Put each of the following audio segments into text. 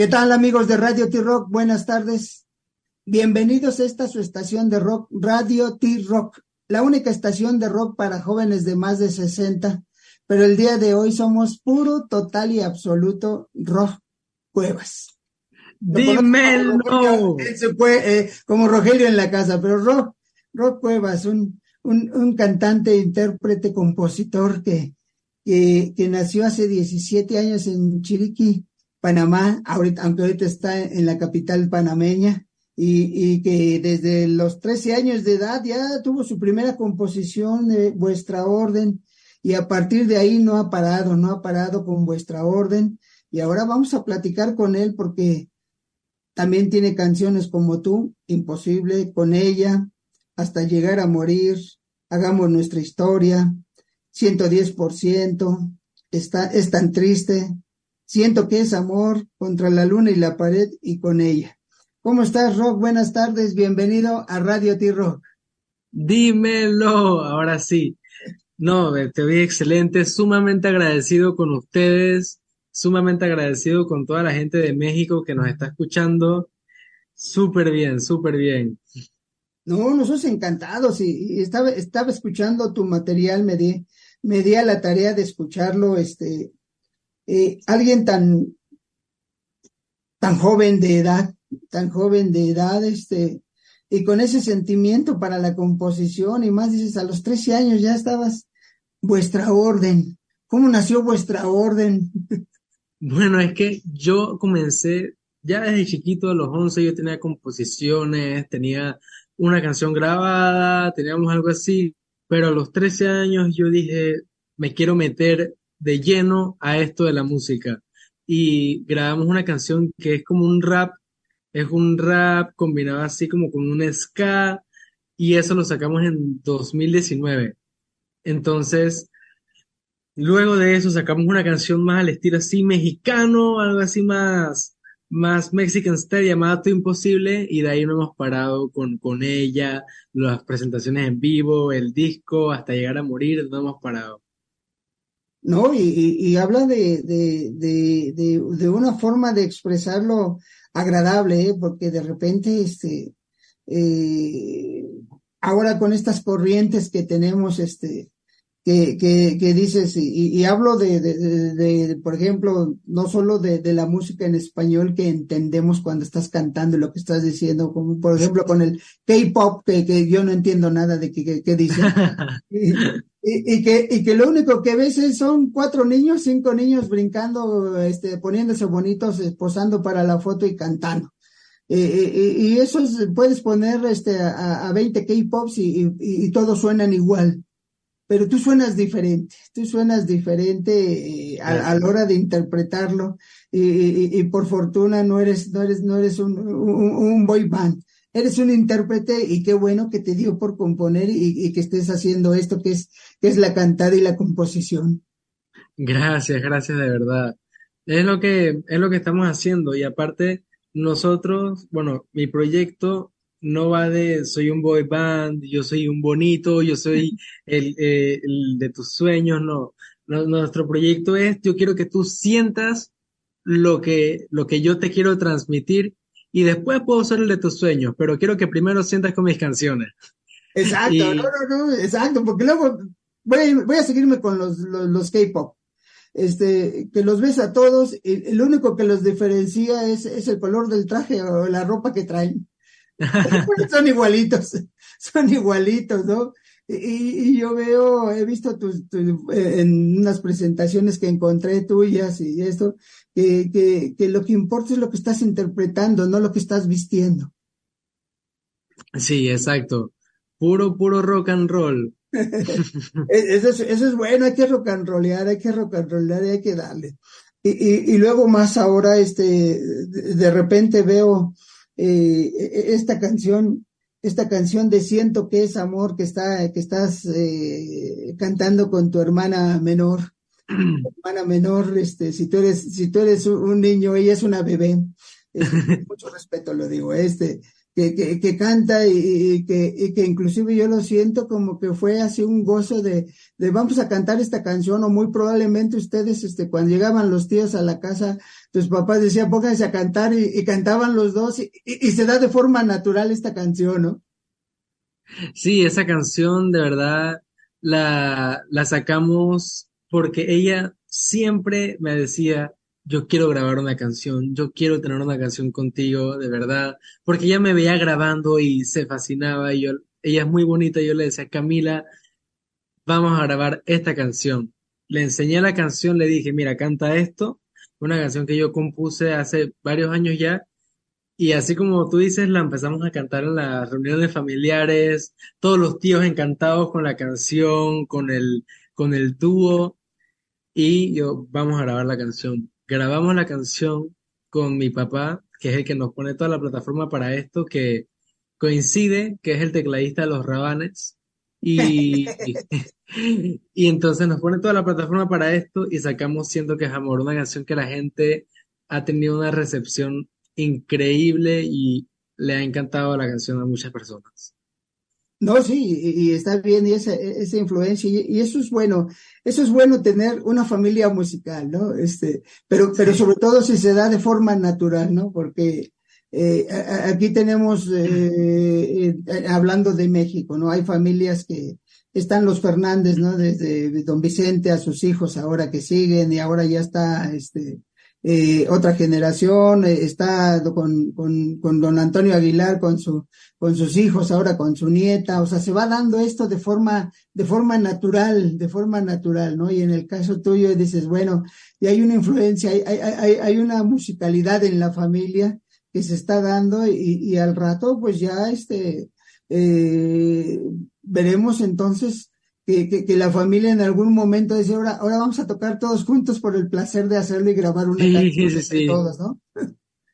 ¿Qué tal amigos de Radio T-Rock? Buenas tardes. Bienvenidos a esta su estación de rock, Radio T-Rock, la única estación de rock para jóvenes de más de 60. Pero el día de hoy somos puro, total y absoluto rock cuevas. Dímelo. Se fue eh, como Rogelio en la casa, pero rock, rock cuevas, un, un, un cantante, intérprete, compositor que, que, que nació hace 17 años en Chiriquí, Panamá, ahorita, aunque ahorita está en la capital panameña, y, y, que desde los 13 años de edad ya tuvo su primera composición de vuestra orden, y a partir de ahí no ha parado, no ha parado con vuestra orden, y ahora vamos a platicar con él porque también tiene canciones como tú, Imposible, con ella, hasta llegar a morir, hagamos nuestra historia, 110%, está, es tan triste, Siento que es amor contra la luna y la pared y con ella. ¿Cómo estás, Rock? Buenas tardes, bienvenido a Radio T-Rock. Dímelo, ahora sí. No, te vi excelente, sumamente agradecido con ustedes, sumamente agradecido con toda la gente de México que nos está escuchando. Súper bien, súper bien. No, nosotros encantados y, y, estaba, estaba escuchando tu material, me di, me di a la tarea de escucharlo, este, eh, alguien tan, tan joven de edad, tan joven de edad, este, y con ese sentimiento para la composición, y más dices, a los 13 años ya estabas vuestra orden. ¿Cómo nació vuestra orden? Bueno, es que yo comencé, ya desde chiquito, a los 11, yo tenía composiciones, tenía una canción grabada, teníamos algo así, pero a los 13 años yo dije, me quiero meter de lleno a esto de la música. Y grabamos una canción que es como un rap, es un rap combinado así como con un ska, y eso lo sacamos en 2019. Entonces, luego de eso sacamos una canción más al estilo así mexicano, algo así más, más Mexican Style llamada Tu Imposible, y de ahí no hemos parado con, con ella, las presentaciones en vivo, el disco, hasta llegar a morir, no hemos parado. ¿No? Y, y, y habla de, de, de, de, una forma de expresarlo agradable, ¿eh? porque de repente, este, eh, ahora con estas corrientes que tenemos, este, que, que, que dices, y, y hablo de, por ejemplo, no solo de, la música en español que entendemos cuando estás cantando lo que estás diciendo, como por ejemplo con el K-pop, que, que yo no entiendo nada de qué que, dice. y, y, que, y que lo único que ves es, son cuatro niños, cinco niños brincando, este, poniéndose bonitos, posando para la foto y cantando. Eh, y eso es, puedes poner este, a, a 20 K-pops y, todos suenan igual. Pero tú suenas diferente, tú suenas diferente eh, a, a, la hora de interpretarlo. Y, por fortuna no eres, no eres, no eres un, un, boy band, eres un intérprete y qué bueno que te dio por componer y, y, que estés haciendo esto que es, que es la cantada y la composición. Gracias, gracias de verdad. Es lo que, es lo que estamos haciendo y aparte nosotros, bueno, mi proyecto no va de soy un boy band, yo soy un bonito, yo soy el, eh, el de tus sueños, no. no. Nuestro proyecto es, yo quiero que tú sientas lo que, lo que yo te quiero transmitir y después puedo ser el de tus sueños, pero quiero que primero sientas con mis canciones. Exacto, y... no, no, no, exacto, porque luego voy a, voy a seguirme con los, los, los K-pop. Este, que los ves a todos, y el único que los diferencia es, es el color del traje o la ropa que traen. son igualitos, son igualitos, ¿no? Y, y, yo veo, he visto tus, tus, en unas presentaciones que encontré tuyas y esto, que, que, que lo que importa es lo que estás interpretando, no lo que estás vistiendo. Sí, exacto. Puro, puro rock and roll. eso, es, eso es bueno, hay que rock and rollear, hay que rock and rollear y hay que darle. Y, y, y luego más ahora, este, de, repente veo, eh, esta canción, esta canción de Siento que es amor que está, que estás eh, cantando con tu hermana menor. Hermana menor, este, si tú eres, si tú eres un niño, ella es una bebé. Este, mucho respeto lo digo, este, que, que, canta y, que, y que inclusive yo lo siento como que fue así un gozo de, de vamos a cantar esta canción o muy probablemente ustedes este cuando llegaban los tíos a la casa tus papás decían pónganse a cantar y, cantaban los dos y, y, se da de forma natural esta canción, ¿no? Sí, esa canción de verdad la, la sacamos porque ella siempre me decía yo quiero grabar una canción, yo quiero tener una canción contigo, de verdad, porque ella me veía grabando y se fascinaba y ella es muy bonita, y yo le decía, Camila, vamos a grabar esta canción. Le enseñé la canción, le dije, mira, canta esto, una canción que yo compuse hace varios años ya, y así como tú dices, la empezamos a cantar en las reuniones familiares, todos los tíos encantados con la canción, con el, con el dúo, y yo, vamos a grabar la canción grabamos la canción con mi papá, que es el que nos pone toda la plataforma para esto, que coincide que es el tecladista de los Rabanes. Y, y entonces nos pone toda la plataforma para esto y sacamos Siento que es amor, una canción que la gente ha tenido una recepción increíble y le ha encantado la canción a muchas personas. No, sí, y, está bien, y esa, esa influencia, y, eso es bueno, eso es bueno tener una familia musical, ¿no? Este, pero, pero sobre todo si se da de forma natural, ¿no? Porque eh, aquí tenemos, eh, eh, hablando de México, ¿no? Hay familias que están los Fernández, ¿no? Desde don Vicente a sus hijos ahora que siguen, y ahora ya está, este, eh, otra generación, eh, está con, con, con, don Antonio Aguilar, con, su, con sus hijos, ahora con su nieta, o sea, se va dando esto de forma, de forma natural, de forma natural, ¿no? Y en el caso tuyo dices, bueno, y hay una influencia, hay, hay, hay una musicalidad en la familia que se está dando y, y al rato, pues ya este, eh, veremos entonces que, que, la familia en algún momento dice, ahora, ahora vamos a tocar todos juntos por el placer de hacerlo y grabar una canción sí, todos, ¿no?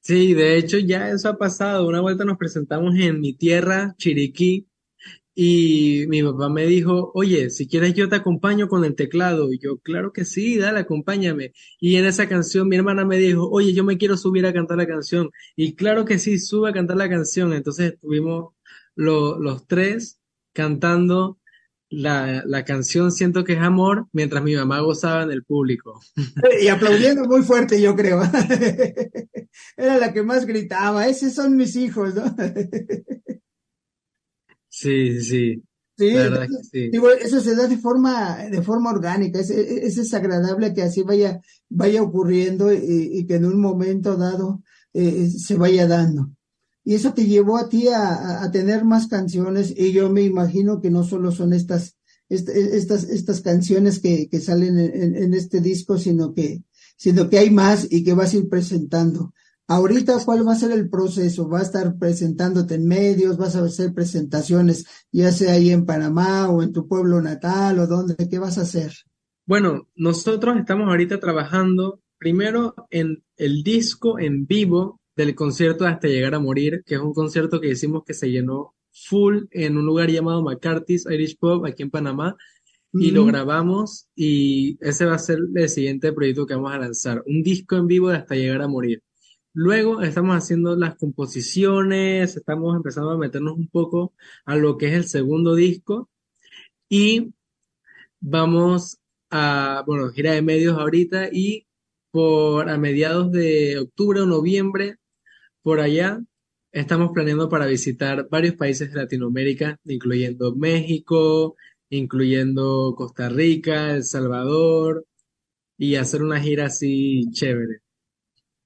Sí, de hecho ya eso ha pasado. Una vuelta nos presentamos en mi tierra, Chiriquí, y mi papá me dijo, oye, si quieres yo te acompaño con el teclado. Y yo, claro que sí, dale, acompáñame. Y en esa canción mi hermana me dijo, oye, yo me quiero subir a cantar la canción. Y claro que sí, sube a cantar la canción. Entonces estuvimos los tres cantando la, la, canción Siento que es amor mientras mi mamá gozaba en el público. Y aplaudiendo muy fuerte, yo creo. Era la que más gritaba, esos son mis hijos, ¿no? Sí, sí. Sí, eso se da de forma, de forma orgánica, es, es, es agradable que así vaya, vaya ocurriendo y, que en un momento dado eh, se vaya dando. Y eso te llevó a ti a, tener más canciones y yo me imagino que no solo son estas, estas, estas canciones que, que salen en, este disco, sino que, sino que hay más y que vas a ir presentando. Ahorita, ¿cuál va a ser el proceso? ¿Va a estar presentándote en medios? ¿Vas a hacer presentaciones, ya sea ahí en Panamá o en tu pueblo natal o dónde? ¿Qué vas a hacer? Bueno, nosotros estamos ahorita trabajando primero en el disco en vivo del concierto Hasta Llegar a Morir, que es un concierto que hicimos que se llenó full en un lugar llamado McCarthy's Irish Pub aquí en Panamá y lo grabamos y ese va a ser el siguiente proyecto que vamos a lanzar, un disco en vivo de Hasta Llegar a Morir. Luego estamos haciendo las composiciones, estamos empezando a meternos un poco a lo que es el segundo disco y vamos a, bueno, gira de medios ahorita y por a mediados de octubre o noviembre por allá estamos planeando para visitar varios países de Latinoamérica, incluyendo México, incluyendo Costa Rica, El Salvador, y hacer una gira así chévere.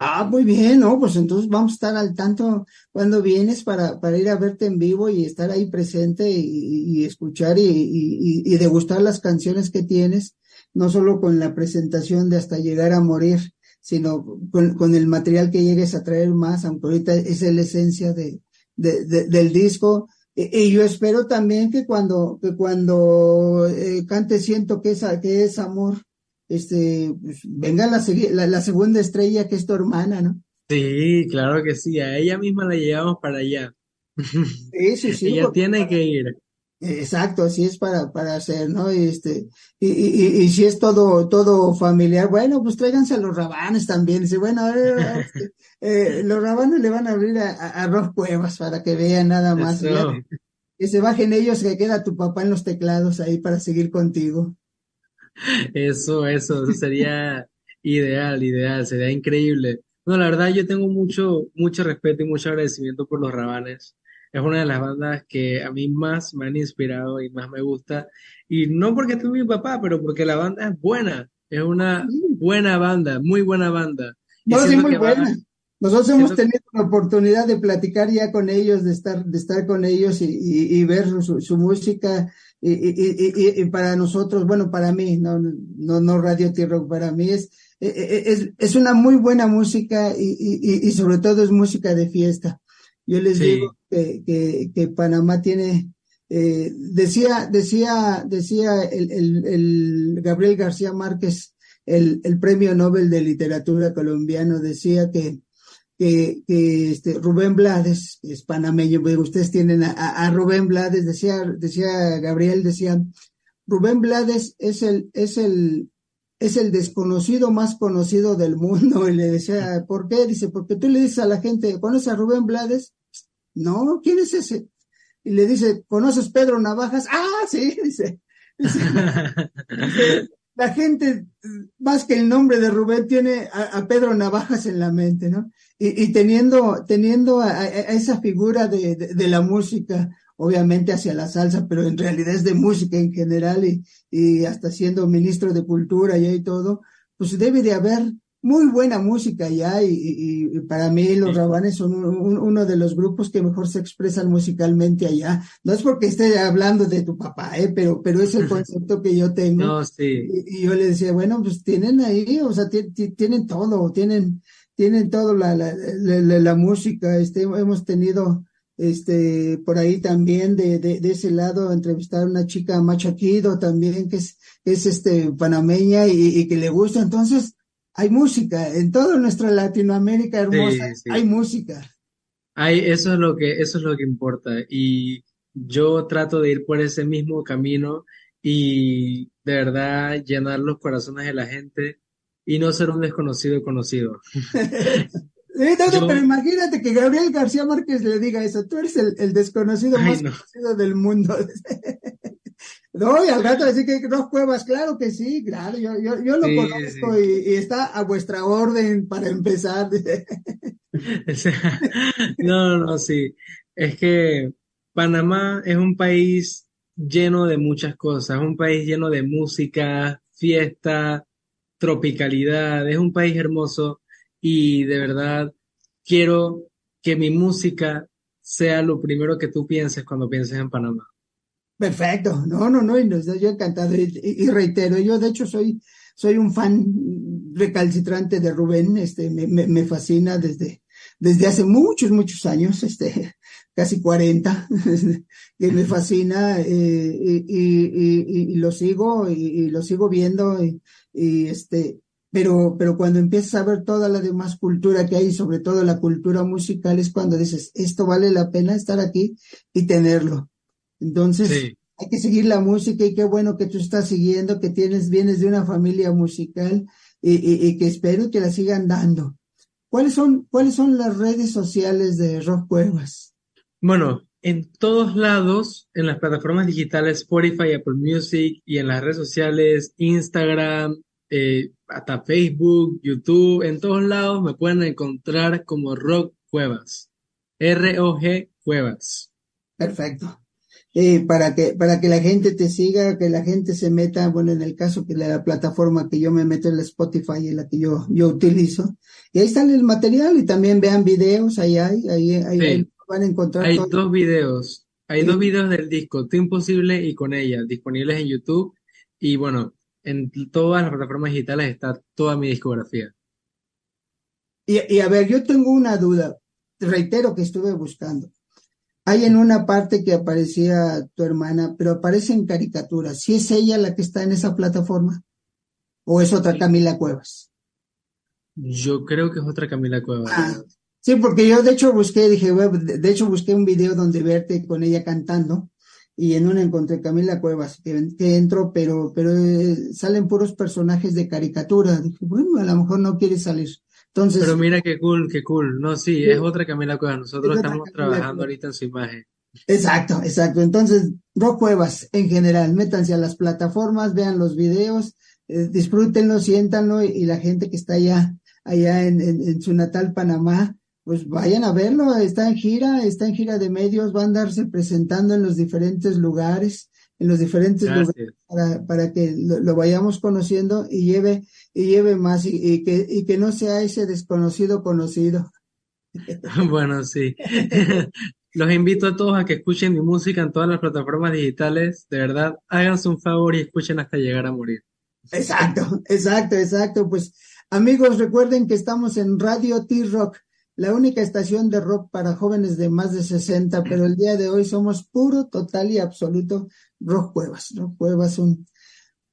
Ah, muy bien, ¿no? Pues entonces vamos a estar al tanto cuando vienes para, para ir a verte en vivo y estar ahí presente y, escuchar y, y, y, degustar las canciones que tienes, no solo con la presentación de Hasta llegar a morir, sino con, el material que llegues a traer más, aunque ahorita es la esencia de, del disco. Y, yo espero también que cuando, que cuando eh, cante siento que es, que es amor, este, pues, venga la, la, segunda estrella que es tu hermana, ¿no? Sí, claro que sí, a ella misma la llevamos para allá. Sí, sí, sí. ella tiene que ir. Exacto, así es para, para hacer, ¿no? Y este, y, y, y, si es todo, todo familiar, bueno, pues tráiganse a los rabanes también. Dice, bueno, a ver, este, eh, los rabanes le van a abrir a, a, Rob Cuevas para que vean nada más. que se bajen ellos, que queda tu papá en los teclados ahí para seguir contigo. Eso, eso, eso sería ideal, ideal, sería increíble. No, la verdad, yo tengo mucho, mucho respeto y mucho agradecimiento por los rabanes es una de las bandas que a mí más me han inspirado y más me gusta. Y no porque esté mi papá, pero porque la banda es buena. Es una buena banda, muy buena banda. No, sí, muy buena. Nosotros hemos tenido la oportunidad de platicar ya con ellos, de estar, de estar con ellos y, y, ver su, música. Y, y, para nosotros, bueno, para mí, no, no, no Radio T-Rock, para mí es, es, es una muy buena música y, sobre todo es música de fiesta. Yo les digo que, que, que, Panamá tiene, eh, decía, decía, decía el, el, el, Gabriel García Márquez, el, el premio Nobel de Literatura colombiano, decía que, que, que este, Rubén Blades, es panameño, ustedes tienen a, a, Rubén Blades, decía, decía Gabriel, decía, Rubén Blades es el, es el, es el desconocido más conocido del mundo. Y le decía, ¿por qué? Dice, porque tú le dices a la gente, ¿conoces a Rubén Blades? No, ¿quién es ese? Y le dice, ¿conoces Pedro Navajas? Ah, sí, dice. la gente, más que el nombre de Rubén, tiene a, Pedro Navajas en la mente, ¿no? Y, teniendo, teniendo a, esa figura de, de, la música, obviamente hacia la salsa, pero en realidad es de música en general y, y hasta siendo ministro de Cultura y todo, pues debe de haber muy buena música ya y, y, para mí los Rabanes son uno de los grupos que mejor se expresan musicalmente allá. No es porque esté hablando de tu papá, ¿eh? pero, pero es el concepto que yo tengo. No, sí. y, yo le decía, bueno, pues tienen ahí, o sea, tienen todo, tienen, tienen todo la, la, la, la, música, este, hemos tenido este, por ahí también de, de, de, ese lado entrevistar a una chica machaquido también que es, es este panameña y, y que le gusta. Entonces, hay música, en toda nuestra Latinoamérica hermosa hay música. Hay, eso es lo que, eso es lo que importa. Y yo trato de ir por ese mismo camino y de verdad llenar los corazones de la gente y no ser un desconocido conocido. pero imagínate que Gabriel García Márquez le diga eso, tú eres el, desconocido más conocido del mundo. No, y al rato decir que dos cuevas, claro que sí, claro, yo, yo, yo lo conozco Y, está a vuestra orden para empezar. no, no, sí. Es que Panamá es un país lleno de muchas cosas, es un país lleno de música, fiesta, tropicalidad, es un país hermoso y de verdad quiero que mi música sea lo primero que tú pienses cuando pienses en Panamá. Perfecto, no, no, no, y nos, yo encantado. Y, reitero, yo de hecho soy, soy un fan recalcitrante de Rubén, este, me, me, fascina desde, desde hace muchos, muchos años, este, casi 40, que me fascina eh, y, y, y, lo sigo y, lo sigo viendo y, este, pero, pero cuando empiezas a ver toda la demás cultura que hay, sobre todo la cultura musical, es cuando dices, esto vale la pena estar aquí y tenerlo. Entonces, hay que seguir la música y qué bueno que tú estás siguiendo, que tienes, vienes de una familia musical y, que espero que la sigan dando. ¿Cuáles son, cuáles son las redes sociales de Rock Cuevas? Bueno, en todos lados, en las plataformas digitales Spotify, Apple Music y en las redes sociales Instagram, eh, hasta Facebook, YouTube, en todos lados me pueden encontrar como Rock Cuevas. R-O-G Cuevas. Perfecto eh, para que para que la gente te siga, que la gente se meta, bueno, en el caso que la plataforma que yo me meto en la Spotify, en la que yo yo utilizo, y ahí sale el material y también vean videos, ahí hay, ahí, ahí, van a encontrar. Hay dos videos, hay dos videos del disco, Tú Imposible y con ella, disponibles en YouTube y bueno, en todas las plataformas digitales está toda mi discografía. Y, y a ver, yo tengo una duda, reitero que estuve buscando. Hay en una parte que aparecía tu hermana, pero aparece en caricatura. ¿Si es ella la que está en esa plataforma? ¿O es otra Camila Cuevas? Yo creo que es otra Camila Cuevas. Ah, sí, porque yo de hecho busqué, dije, de hecho busqué un video donde verte con ella cantando y en una encontré Camila Cuevas, que, que entro, pero, pero eh, salen puros personajes de caricatura. Dije, bueno, a lo mejor no quiere salir. Entonces, Pero mira qué cool, qué cool. No, sí, es otra Camila Cuevas. Nosotros Es estamos trabajando ahorita en su imagen. Exacto, exacto. Entonces, Rock Cuevas en general, métanse a las plataformas, vean los videos, eh, disfrútenlo, siéntanlo y, y la gente que está allá, allá en, en, en su natal Panamá, pues vayan a verlo. Está en gira, está en gira de medios, va a andarse presentando en los diferentes lugares, en los diferentes lugares para, para que lo, lo vayamos conociendo y lleve, y lleve más y, y que, y que no sea ese desconocido conocido. Bueno, sí. Los invito a todos a que escuchen mi música en todas las plataformas digitales. De verdad, háganse un favor y escuchen hasta llegar a morir. Exacto, exacto, exacto. Pues amigos, recuerden que estamos en Radio T-Rock, la única estación de rock para jóvenes de más de 60, pero el día de hoy somos puro, total y absoluto Rock Cuevas. Rock Cuevas, un,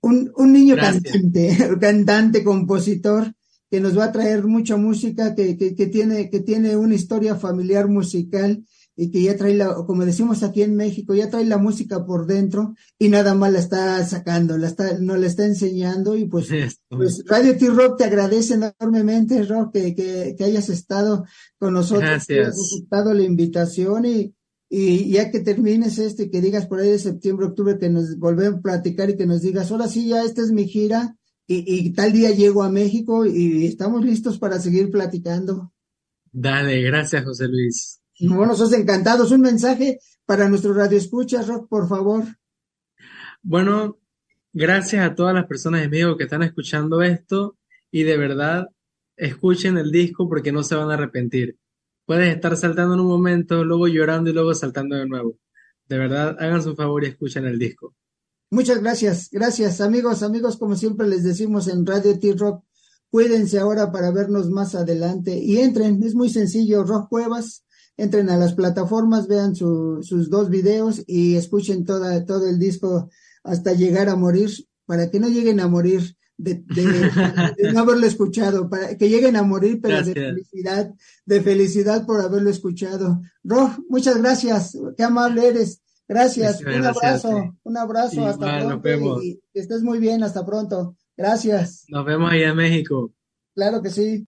un, un niño Gracias. cantante, cantante, compositor, que nos va a traer mucha música, que, que, que tiene, que tiene una historia familiar musical y que ya trae la, como decimos aquí en México, ya trae la música por dentro y nada más la está sacando, la está, nos la está enseñando y pues, pues Radio T-Rock te agradece enormemente, Rock, que, que, que hayas estado con nosotros, que hayas Gracias. aceptado la invitación y, y ya que termines este, que digas por ahí de septiembre, octubre, que nos volvemos a platicar y que nos digas, ahora sí, ya esta es mi gira y, y tal día llego a México y estamos listos para seguir platicando. Dale, gracias, José Luis. Sos encantados. Un mensaje para nuestro radio escucha, Rock, por favor. Bueno, gracias a todas las personas de México que están escuchando esto y de verdad escuchen el disco porque no se van a arrepentir. Puedes estar saltando en un momento, luego llorando y luego saltando de nuevo. De verdad, hagan su favor y escuchen el disco. Muchas gracias, gracias amigos, amigos, como siempre les decimos en Radio T-Rock, cuídense ahora para vernos más adelante y entren, es muy sencillo, Rock Cuevas, entren a las plataformas, vean su, sus dos videos y escuchen toda, todo el disco hasta llegar a morir, para que no lleguen a morir de, de, de no haberlo escuchado, para que lleguen a morir, pero de felicidad, de felicidad por haberlo escuchado. Rock, muchas gracias, qué amable eres. Gracias, un abrazo, un abrazo, hasta Igual, pronto y que estés muy bien, hasta pronto. Gracias, Nos vemos allá en México. claro que sí.